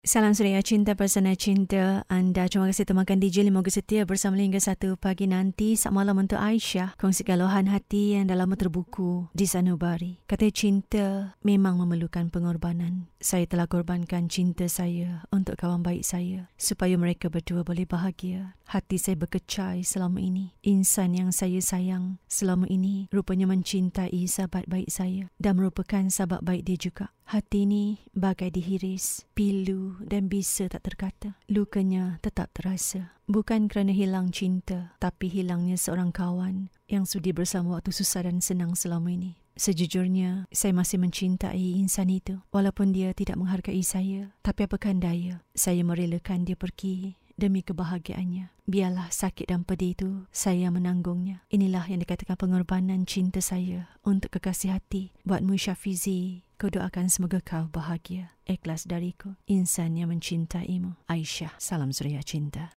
Salam Suria Cinta Persana Cinta anda. Terima kasih temankan DJ Lima Setia bersama hingga satu pagi nanti. Saat malam untuk Aisyah. Kongsikan lohan hati yang dah lama terbuku di sanubari. Kata cinta memang memerlukan pengorbanan. Saya telah korbankan cinta saya untuk kawan baik saya. Supaya mereka berdua boleh bahagia. Hati saya berkecai selama ini. Insan yang saya sayang selama ini rupanya mencintai sahabat baik saya. Dan merupakan sahabat baik dia juga. Hati ini bagai dihiris, pilu dan bisa tak terkata. Lukanya tetap terasa. Bukan kerana hilang cinta, tapi hilangnya seorang kawan yang sudi bersama waktu susah dan senang selama ini. Sejujurnya, saya masih mencintai insan itu. Walaupun dia tidak menghargai saya, tapi apakan daya, saya merelakan dia pergi demi kebahagiaannya. Biarlah sakit dan pedih itu saya menanggungnya. Inilah yang dikatakan pengorbanan cinta saya untuk kekasih hati buatmu Syafizi. Kau doakan semoga kau bahagia. Ikhlas dariku, insan yang mencintaimu. Aisyah, salam suria cinta.